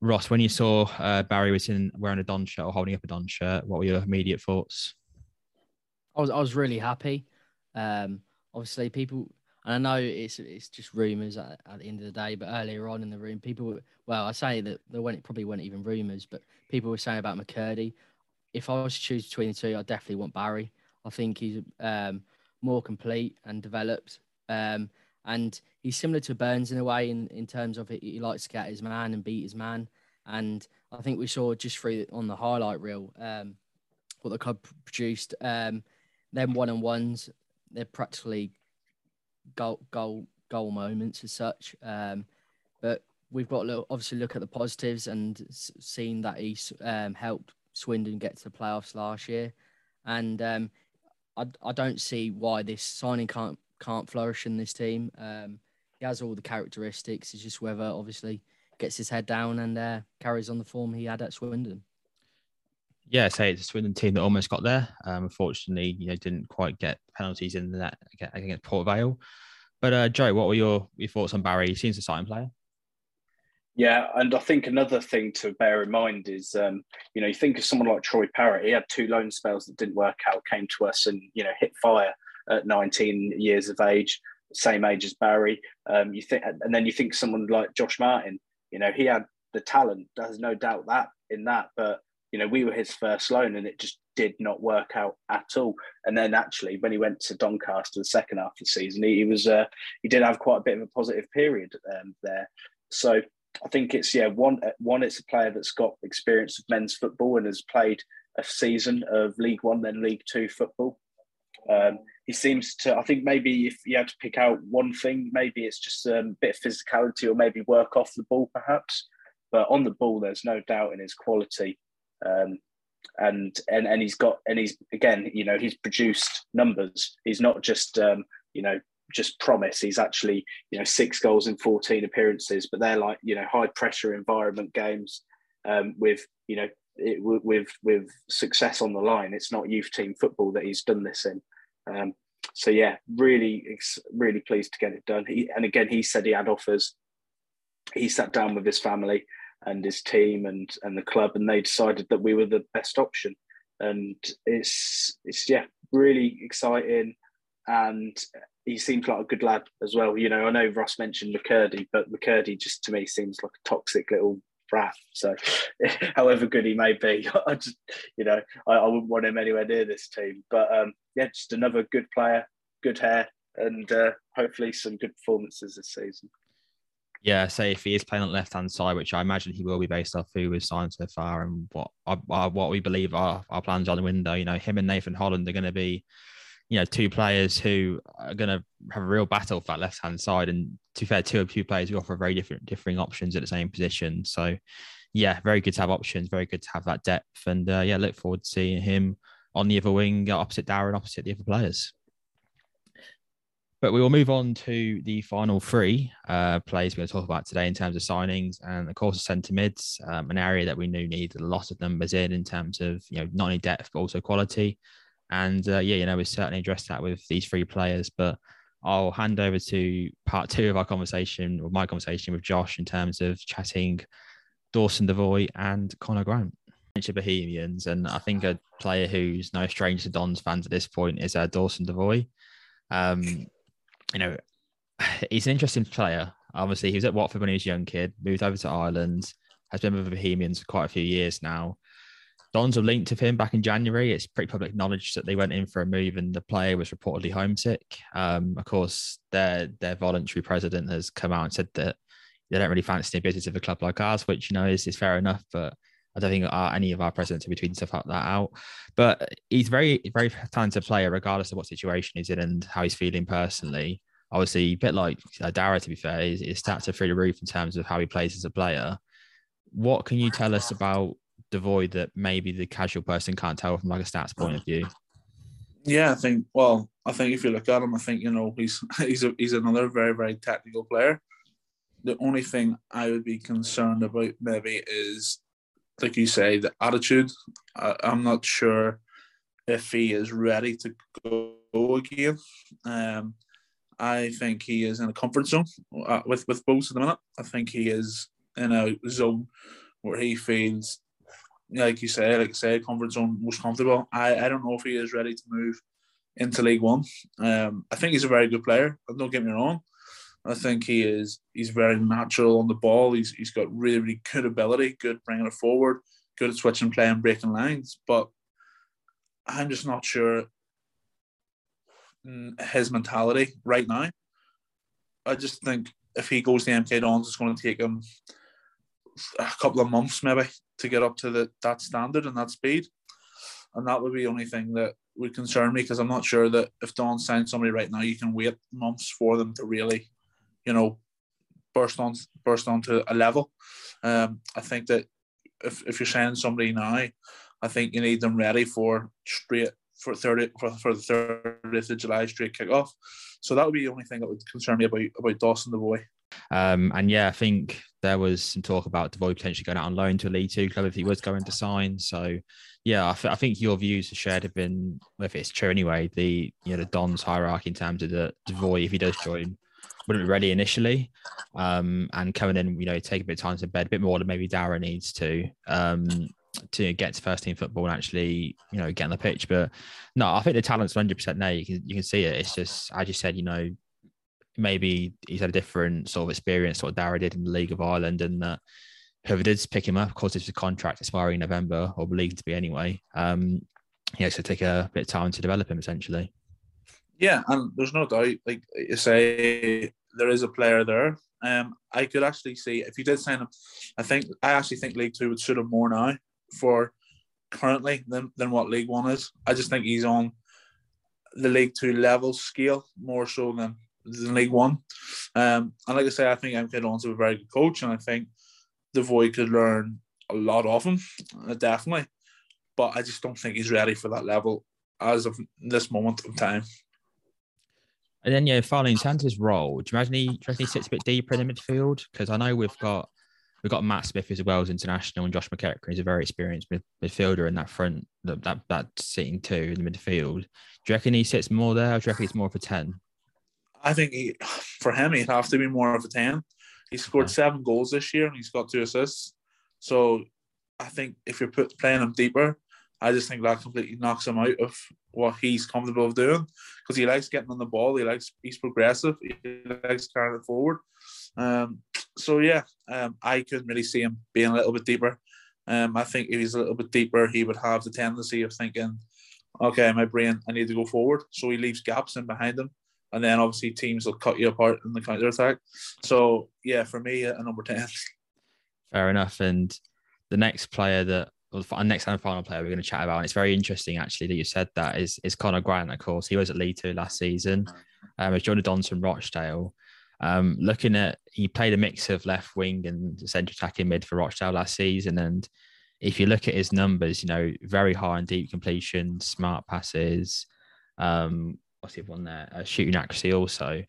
Ross, when you saw uh, Barry was in wearing a Don shirt or holding up a Don shirt, what were your immediate thoughts? I was I was really happy. Um, obviously, people, and I know it's it's just rumours at, at, the end of the day, but earlier on in the room, people, well, I say that there weren't probably weren't even rumours, but people were saying about McCurdy. If I was to choose between the two, I definitely want Barry. I think he's um, more complete and developed. Um, and he's similar to Burns in a way, in, in terms of he likes to get his man and beat his man. And I think we saw just through on the highlight reel um, what the club produced. Um, them one on ones, they're practically goal goal goal moments as such. Um, but we've got to obviously look at the positives and seen that he's um, helped Swindon get to the playoffs last year, and um, I, I don't see why this signing can't can't flourish in this team. Um, he has all the characteristics. It's just whether obviously gets his head down and uh, carries on the form he had at Swindon. Yeah, say it's a Swindon team that almost got there. Um, unfortunately, you know, didn't quite get penalties in that against Port Vale. But uh, Joe, what were your, your thoughts on Barry? He seems a sign player. Yeah, and I think another thing to bear in mind is, um, you know, you think of someone like Troy Parrott. He had two loan spells that didn't work out, came to us and you know hit fire at 19 years of age, same age as Barry. Um, you think, and then you think someone like Josh Martin. You know, he had the talent. There's no doubt that in that, but you know, we were his first loan, and it just did not work out at all. And then actually, when he went to Doncaster the second half of the season, he, he was uh, he did have quite a bit of a positive period um, there. So I think it's yeah one one it's a player that's got experience of men's football and has played a season of League One then League Two football. Um, he seems to. I think maybe if you had to pick out one thing, maybe it's just a bit of physicality or maybe work off the ball perhaps. But on the ball, there's no doubt in his quality. Um, and and and he's got and he's again, you know, he's produced numbers. He's not just um, you know just promise. He's actually, you know, six goals in 14 appearances, but they're like, you know, high pressure environment games um, with, you know, it, with with success on the line. It's not youth team football that he's done this in. Um, so yeah, really, really pleased to get it done. He, and again, he said he had offers. He sat down with his family and his team and and the club, and they decided that we were the best option. And it's it's yeah, really exciting and he seems like a good lad as well. You know, I know Ross mentioned McCurdy, but McCurdy just to me seems like a toxic little brat. So, [laughs] however good he may be, [laughs] I just, you know, I, I, wouldn't want him anywhere near this team. But um, yeah, just another good player, good hair, and uh, hopefully some good performances this season. Yeah, say if he is playing on the left hand side, which I imagine he will be based off who we've signed so far and what uh, what we believe our, our plans are on the window. You know, him and Nathan Holland are going to be you know, two players who are going to have a real battle for that left hand side. And to be fair, two of two players who offer very different, differing options at the same position. So, yeah, very good to have options, very good to have that depth. And uh, yeah, look forward to seeing him on the other wing, opposite Darren, opposite the other players. But we will move on to the final three uh, players we're going to talk about today in terms of signings, and of course, centre mids, um, an area that we knew needed a lot of numbers in in terms of you know not only depth but also quality. And uh, yeah, you know, we certainly addressed that with these three players. But I'll hand over to part two of our conversation, or my conversation with Josh, in terms of chatting Dawson Devoy and Conor Grant. Bohemians, and I think a player who's no stranger to Don's fans at this point is uh, Dawson Devoy. Um, you know, [sighs] he's an interesting player. Obviously, he was at Watford when he was a young kid, moved over to Ireland, has been with the Bohemians for quite a few years now. Dons have linked with him back in January. It's pretty public knowledge that they went in for a move and the player was reportedly homesick. Um, of course, their their voluntary president has come out and said that they don't really fancy doing business with a club like ours, which you know is, is fair enough. But I don't think our, any of our presidents are between stuff like that out. But he's very, very talented player, regardless of what situation he's in and how he's feeling personally. Obviously, a bit like uh, Darragh, to be fair, his, stats are through the roof in terms of how he plays as a player. What can you tell us about Devoy that maybe the casual person can't tell from like a stats point of view? Yeah, I think. Well, I think if you look at him, I think you know he's he's a, he's another very very technical player. The only thing I would be concerned about maybe is, like you say, the attitude. I, I'm not sure if he is ready to go again. Um, I think he is in a comfort zone uh, with with Bohs at the minute. I think he is in a zone where he feels like you say, like I say, comfort zone most comfortable. I, I don't know if he is ready to move into League One. Um, I think he's a very good player. Don't get me wrong. I think he is. He's very natural on the ball. He's he's got really really good ability, good bringing it forward, good at switching play and breaking lines. But I'm just not sure his mentality right now. I just think if he goes to MK Dons, it's going to take him a couple of months maybe to get up to the, that standard and that speed. And that would be the only thing that would concern me because I'm not sure that if Don signs somebody right now, you can wait months for them to really, you know, burst on burst onto a level. Um, I think that if, if you're signing somebody now, I think you need them ready for straight for 30 for, for the 30th of July straight kickoff. So that would be the only thing that would concern me about about Dawson Devoy. Um, and yeah, I think there was some talk about Devoy potentially going out on loan to a League Two club if he was going to sign. So yeah, I, th- I think your views are shared have been, if it's true anyway, the you know the Don's hierarchy in terms of the Devoy if he does join wouldn't be ready initially, um, and coming in, you know, take a bit of time to bed, a bit more than maybe Darragh needs to. Um, to get to first team football and actually, you know, get on the pitch. But no, I think the talent's 100% there. You can you can see it. It's just, as you said, you know, maybe he's had a different sort of experience, what Darragh did in the League of Ireland, and that whoever did pick him up, of course, it's a contract expiring in November, or believed to be anyway. Um, yeah, so take a bit of time to develop him essentially. Yeah, and there's no doubt, like you say, there is a player there. Um, I could actually see if you did sign him, I think I actually think League Two would suit him more now for currently than, than what League One is. I just think he's on the League Two level scale more so than, than League One. Um, and like I say, I think MK Dons a very good coach, and I think Devoy could learn a lot of him, uh, definitely. But I just don't think he's ready for that level as of this moment of time. And then, yeah, in terms role, do you imagine he, do you imagine he sits a bit deeper in the midfield? Because I know we've got we've got Matt Smith as well as international, and Josh McEachran is a very experienced mid- midfielder in that front, that, that that sitting two in the midfield. Do you reckon he sits more there? Or do you reckon he's more of a ten? I think he, for him, he'd have to be more of a ten. He scored okay. seven goals this year, and he's got two assists. So I think if you're put, playing him deeper, I just think that completely knocks him out of what he's comfortable of doing because he likes getting on the ball. He likes he's progressive. He likes carrying it forward. Um, so yeah, um, I couldn't really see him being a little bit deeper. Um, I think if he's a little bit deeper, he would have the tendency of thinking, okay, my brain, I need to go forward. So he leaves gaps in behind him. And then obviously teams will cut you apart in the counter attack. So yeah, for me, a number 10. Fair enough. And the next player that the next and final player we're going to chat about, and it's very interesting actually that you said that is is Conor Grant. Of course, he was at Two last season. Um, as joined the Dons from Rochdale. Um, looking at he played a mix of left wing and centre attacking mid for Rochdale last season, and if you look at his numbers, you know, very high and deep completion, smart passes. Um, what's the one there? Uh, shooting accuracy also.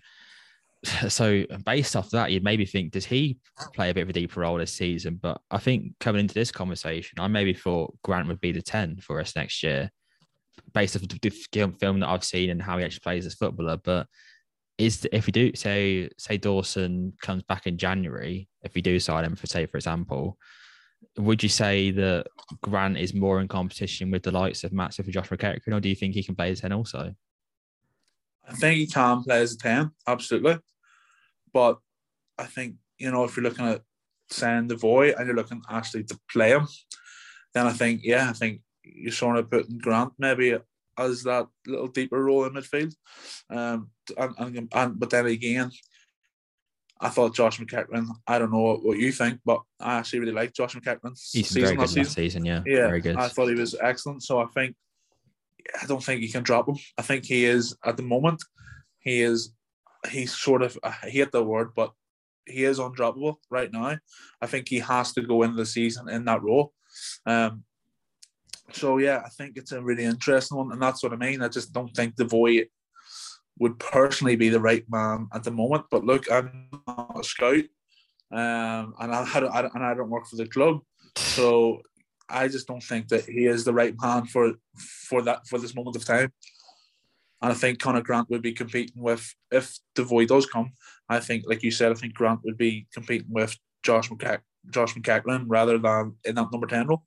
[laughs] So based off that, you'd maybe think, does he play a bit of a deeper role this season? But I think coming into this conversation, I maybe thought Grant would be the 10 for us next year, based off the film that I've seen and how he actually plays as footballer. But is if we do say say Dawson comes back in January, if we do sign him for say for example, would you say that Grant is more in competition with the likes of Matt and Josh McEachran, or do you think he can play as ten also? I think he can play as a ten, absolutely. But I think you know if you're looking at saying Devoy and you're looking actually to play him, then I think yeah, I think you're sort of putting Grant maybe as that little deeper role in midfield. Um, and, and, and but then again, I thought Josh McEachran. I don't know what you think, but I actually really like Josh McEachran. He's very good season. season. Yeah, yeah, very good. I thought he was excellent. So I think I don't think you can drop him. I think he is at the moment. He is. He's sort of. I hate the word, but he is undroppable right now. I think he has to go into the season in that role. Um, so yeah, I think it's a really interesting one, and that's what I mean. I just don't think Devoy would personally be the right man at the moment. But look, I'm not a scout, um, and I, I, and I don't work for the club, so I just don't think that he is the right man for for that for this moment of time. And I think Conor Grant would be competing with if Devoy does come. I think, like you said, I think Grant would be competing with Josh McCack, Josh McEachran rather than in that number ten role.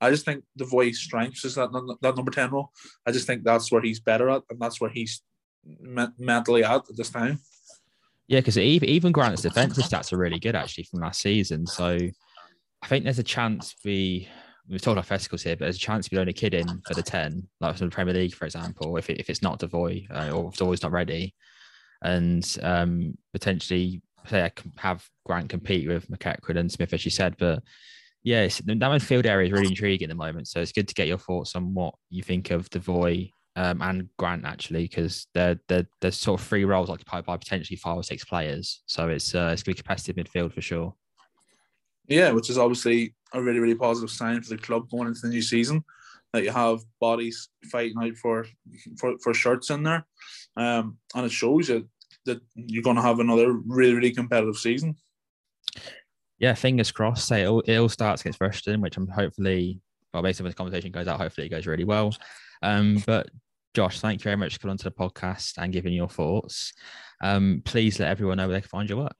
I just think Devoy strengths is that that number ten role. I just think that's where he's better at, and that's where he's mentally at at this time. Yeah, because even Grant's defensive stats are really good actually from last season. So I think there's a chance we we've talked about festivals here, but there's a chance we only kid in for the 10, like from the Premier League, for example, if, it, if it's not Devoy uh, or if Devoy's not ready. And um, potentially, say, I can have Grant compete with McEachran and Smith, as you said. But yes, that midfield area is really intriguing at the moment. So it's good to get your thoughts on what you think of Devoy um, and Grant, actually, because they're, they're, they're sort of three roles occupied by potentially five or six players. So it's, uh, it's going to be competitive midfield for sure. Yeah, which is obviously a really, really positive sign for the club going into the new season. That you have bodies fighting out for for, for shirts in there, um, and it shows you that you're going to have another really, really competitive season. Yeah, fingers crossed. Say it all, it all starts against Rushden, which I'm hopefully, well, based on this conversation goes out, hopefully it goes really well. Um, but Josh, thank you very much for coming onto the podcast and giving your thoughts. Um, please let everyone know where they can find your work.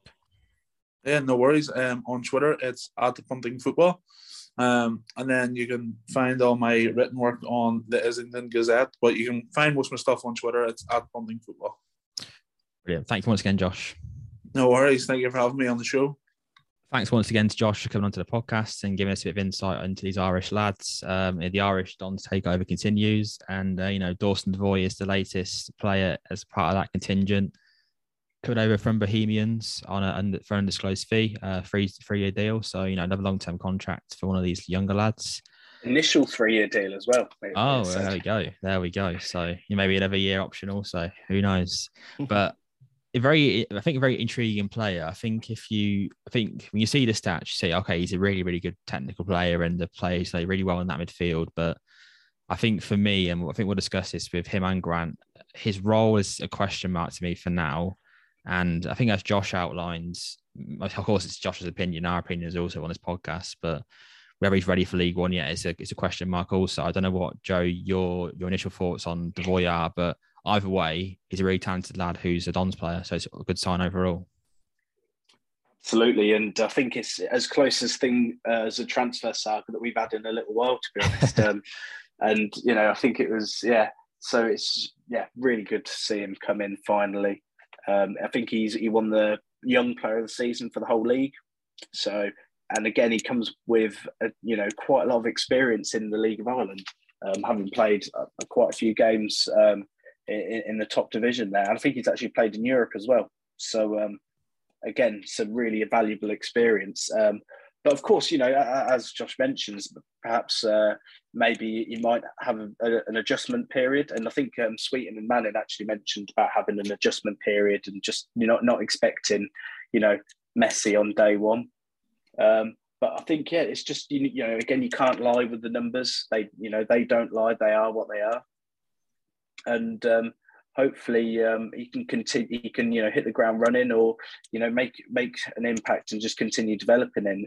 Yeah, no worries. Um, on Twitter, it's at the Punting Football. Um, and then you can find all my written work on the Islington Gazette, but you can find most of my stuff on Twitter. It's at Punting Football. Brilliant. Thank you once again, Josh. No worries. Thank you for having me on the show. Thanks once again to Josh for coming onto the podcast and giving us a bit of insight into these Irish lads. Um, the Irish Dons takeover continues, and uh, you know Dawson Devoy is the latest player as part of that contingent coming over from Bohemians on a for an undisclosed fee, uh, free three year deal. So you know another long term contract for one of these younger lads. Initial three year deal as well. Maybe. Oh, well, there we go. There we go. So you maybe another year option also. Who knows? [laughs] but a very, I think a very intriguing player. I think if you, I think when you see the stats, you say, okay, he's a really, really good technical player, and the plays play really well in that midfield. But I think for me, and I think we'll discuss this with him and Grant, his role is a question mark to me for now. And I think as Josh outlined, of course, it's Josh's opinion. Our opinion is also on this podcast, but whether he's ready for League One yet is a, it's a question mark. Also, I don't know what Joe your your initial thoughts on Devoy are, but either way, he's a really talented lad who's a Dons player, so it's a good sign overall. Absolutely, and I think it's as close as thing uh, as a transfer saga that we've had in a little while, to be honest. [laughs] um, and you know, I think it was yeah. So it's yeah, really good to see him come in finally. Um, I think he's he won the young player of the season for the whole league. So, and again, he comes with a, you know quite a lot of experience in the League of Ireland, um, having played uh, quite a few games um, in, in, the top division there. And I think he's actually played in Europe as well. So, um, again, some really valuable experience. But of course, you know, as Josh mentions, perhaps uh, maybe you might have a, a, an adjustment period. And I think um, Sweeting and Manning actually mentioned about having an adjustment period and just you know not expecting, you know, Messi on day one. Um, but I think yeah, it's just you, you know again you can't lie with the numbers. They you know they don't lie. They are what they are. And um, hopefully um, he can continue. He can you know hit the ground running, or you know make make an impact and just continue developing in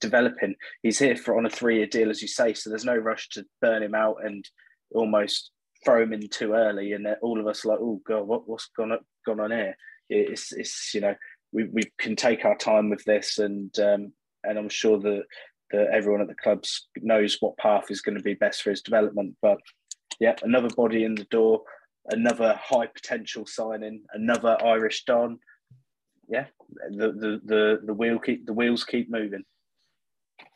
developing. He's here for on a three year deal, as you say, so there's no rush to burn him out and almost throw him in too early. And all of us are like, oh god, what, what's gone on, gone on here? It's it's you know we, we can take our time with this, and um, and I'm sure that that everyone at the clubs knows what path is going to be best for his development. But yeah, another body in the door, another high potential signing, another Irish Don yeah, the, the the the wheel keep the wheels keep moving.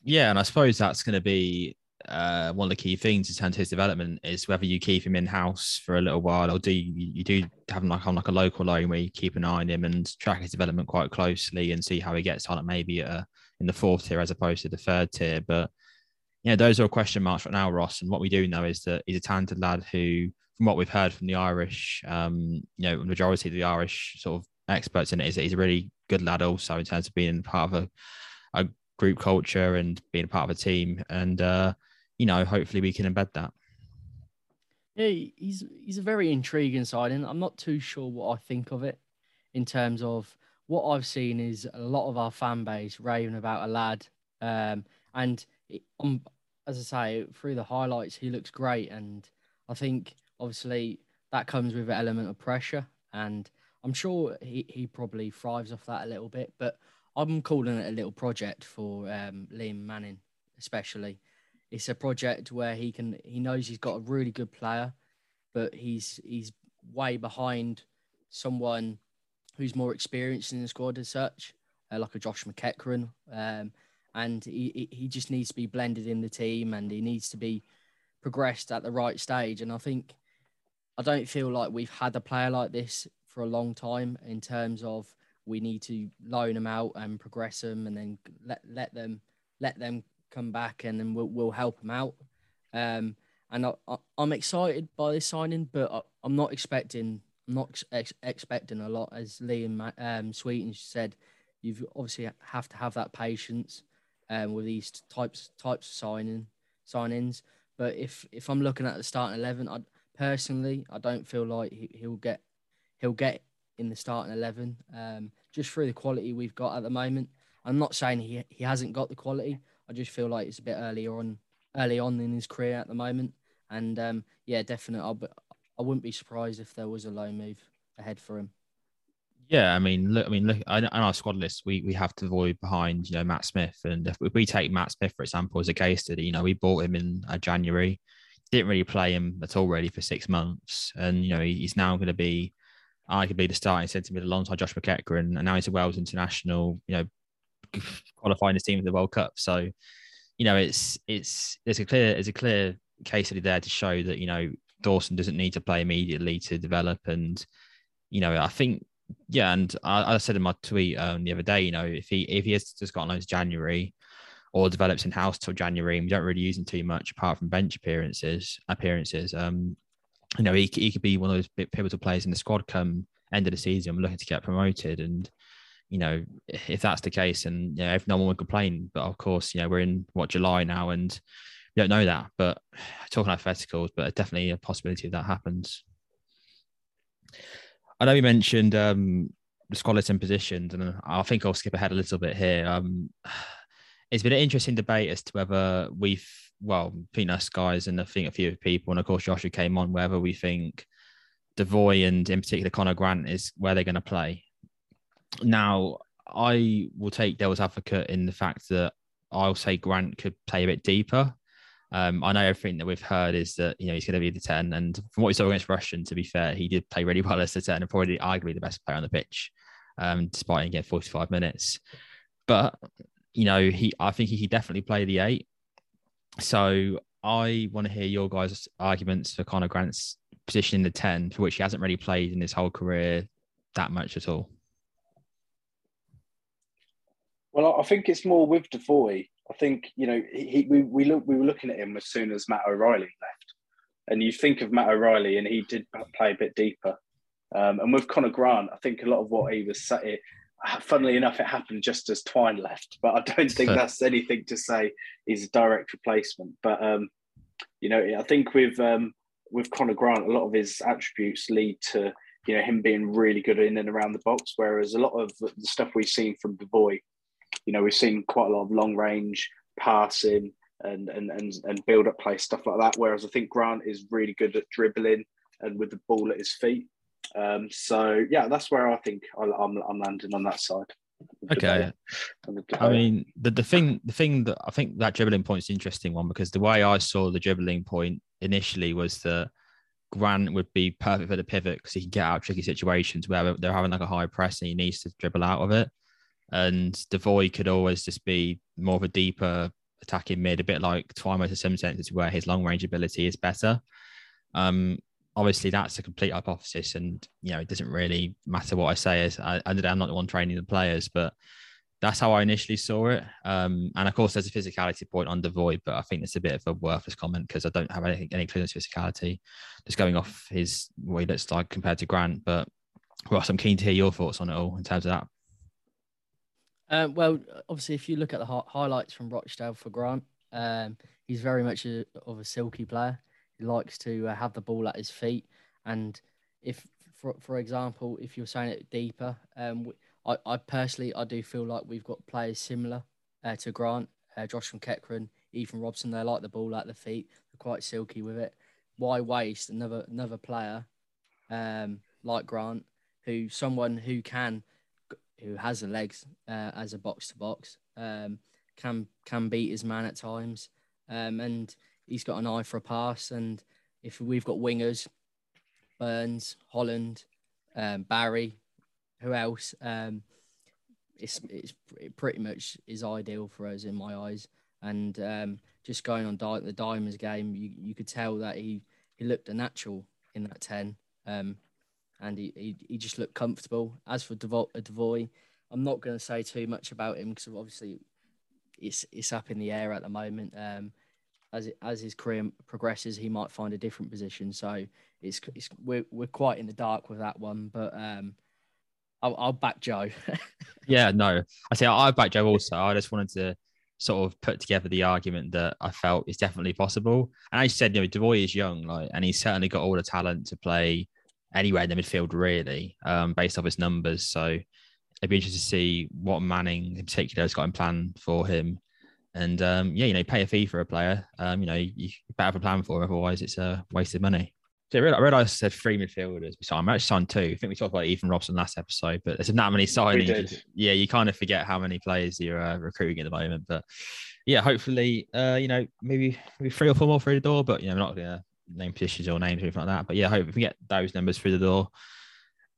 Yeah, and I suppose that's going to be uh, one of the key things in terms of his development is whether you keep him in house for a little while or do you, you do have him like on like a local loan where you keep an eye on him and track his development quite closely and see how he gets on. Maybe uh, in the fourth tier as opposed to the third tier, but yeah, those are question marks right now, Ross. And what we do know is that he's a talented lad who, from what we've heard from the Irish, um, you know, majority of the Irish sort of experts in it is that he's a really good lad also in terms of being part of a, a group culture and being a part of a team. And uh, you know, hopefully we can embed that. Yeah, he's he's a very intriguing signing. I'm not too sure what I think of it in terms of what I've seen is a lot of our fan base raving about a lad, um, and it, um, as I say, through the highlights, he looks great, and I think obviously that comes with an element of pressure, and I'm sure he, he probably thrives off that a little bit. But I'm calling it a little project for um, Liam Manning, especially it's a project where he can he knows he's got a really good player, but he's he's way behind someone who's more experienced in the squad as such, uh, like a Josh McEachran. Um, and he, he just needs to be blended in the team and he needs to be progressed at the right stage. And I think I don't feel like we've had a player like this for a long time in terms of we need to loan them out and progress them and then let let them let them come back and then we'll, we'll help them out. Um, and I, am excited by this signing, but I, am not expecting I'm not ex- expecting a lot. As Liam um, Sweeting said, you've obviously have to have that patience um, with these types types of signing signings. But if if I'm looking at the starting eleven, I personally I don't feel like he, he'll get he'll get in the starting eleven um, just through the quality we've got at the moment. I'm not saying he he hasn't got the quality. I just feel like it's a bit early on, early on in his career at the moment. And um, yeah, definitely, I'll, I wouldn't be surprised if there was a low move ahead for him. Yeah, I mean, look, I mean, look, on our squad list, we we have to avoid behind, you know, Matt Smith, and if we take Matt Smith for example as a case study, you know, we bought him in uh, January, didn't really play him at all really for six months, and you know, he's now going to be arguably the starting centre mid alongside Josh McEachran, and now he's a Wales international, you know, qualifying his team for the World Cup. So, you know, it's it's there's a clear there's a clear case study there to show that you know Dawson doesn't need to play immediately to develop, and you know, I think yeah, and I, I said in my tweet um, the other day, you know, if he if he has just got loans January or develops in house till January, and we don't really use him too much apart from bench appearances appearances. Um, you know, he, he could be one of those pivotal players in the squad come end of the season. Looking to get promoted, and you know, if that's the case, and you know, if no one would complain, but of course, you know, we're in what July now, and we don't know that. But talking hypotheticals, but definitely a possibility that happens. I know you mentioned um, the and positions, and I think I'll skip ahead a little bit here. Um, [sighs] it's been an interesting debate as to whether we've, well, between us guys and I think a few people, and of course Joshua came on, whether we think Devoy and in particular Conor Grant is where they're going to play. Now, I will take devil's advocate in the fact that I'll say Grant could play a bit deeper. Um, I know everything that we've heard is that you know he's going to be the ten, and from what we saw against Rushden, to be fair, he did play really well as the ten, and probably arguably the best player on the pitch, um, despite getting forty-five minutes. But you know, he I think he could definitely play the eight. So I want to hear your guys' arguments for Conor Grant's position in the ten, for which he hasn't really played in his whole career that much at all. Well, I think it's more with Devoy. I think you know he, we we look we were looking at him as soon as Matt O'Riley left, and you think of Matt O'Riley, and he did play a bit deeper. Um, and with Connor Grant, I think a lot of what he was it, funnily enough, it happened just as Twine left. But I don't think [laughs] that's anything to say he's a direct replacement. But um, you know, I think with um, with Conor Grant, a lot of his attributes lead to you know him being really good in and around the box, whereas a lot of the stuff we've seen from Devoy you know, we've seen quite a lot of long range passing and and and, and build up play stuff like that. Whereas I think Grant is really good at dribbling and with the ball at his feet. Um, so yeah, that's where I think I'm I'm landing on that side. Okay. I mean, the, the thing the thing that I think that dribbling point is an interesting one because the way I saw the dribbling point initially was that Grant would be perfect for the pivot because he can get out of tricky situations where they're having like a high press and he needs to dribble out of it. And Devoy could always just be more of a deeper attacking mid, a bit like Twymouth in some senses, where his long range ability is better. Um, obviously, that's a complete hypothesis, and you know it doesn't really matter what I say. Is I, I'm not the one training the players, but that's how I initially saw it. Um, and of course, there's a physicality point on Devoy, but I think it's a bit of a worthless comment because I don't have any, any clue on physicality. Just going off his way looks like compared to Grant. But Ross, I'm keen to hear your thoughts on it all in terms of that. Um, well, obviously, if you look at the highlights from Rochdale for Grant, um, he's very much a, of a silky player. Likes to uh, have the ball at his feet, and if, for for example, if you're saying it deeper, um, I, I personally I do feel like we've got players similar uh, to Grant, uh, Josh from McEachran, Ethan Robson. They like the ball at the feet. They're quite silky with it. Why waste another another player um, like Grant, who someone who can who has the legs uh, as a box to box, um, can can beat his man at times, um, and he's got an eye for a pass. And if we've got wingers, Burns, Holland, um, Barry, who else? Um, it's it's it pretty much is ideal for us in my eyes. And um, just going on Di- the Diamonds game, you, you could tell that he, he looked a natural in that ten. Um, and he, he, he just looked comfortable. As for Devo- uh, Devoy, I'm not going to say too much about him because obviously it's it's up in the air at the moment. Um, as it, as his career progresses, he might find a different position. So it's, it's we're we're quite in the dark with that one. But um, I'll, I'll back Joe. [laughs] yeah, no, I say I back Joe also. I just wanted to sort of put together the argument that I felt is definitely possible. And I said, you know, Devoy is young, like, and he's certainly got all the talent to play anywhere in the midfield, really, um, based off his numbers. So it'd be interesting to see what Manning in particular has got in plan for him. And um, yeah, you know, pay a fee for a player. Um, you know, you, you better have a plan for otherwise it's a uh, wasted money. So I realized, I said three midfielders. So I'm actually signed two. I think we talked about Ethan Robson last episode, but there's not many signings. Yeah, you kind of forget how many players you're uh, recruiting at the moment. But yeah, hopefully, uh, you know, maybe maybe three or four more through the door. But you know, we're not gonna name positions or names or anything like that. But yeah, hope we get those numbers through the door.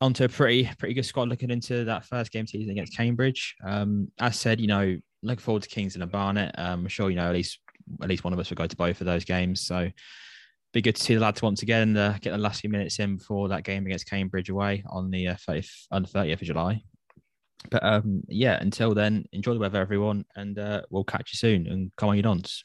Onto a pretty pretty good squad looking into that first game season against Cambridge. Um, as said, you know, looking forward to Kingston and Barnet. Um, I'm sure you know at least at least one of us will go to both of those games. So be good to see the lads once again uh, get the last few minutes in before that game against Cambridge away on the uh, 30th, on the 30th of July. But um, yeah, until then, enjoy the weather, everyone, and uh, we'll catch you soon. And come on, you dons.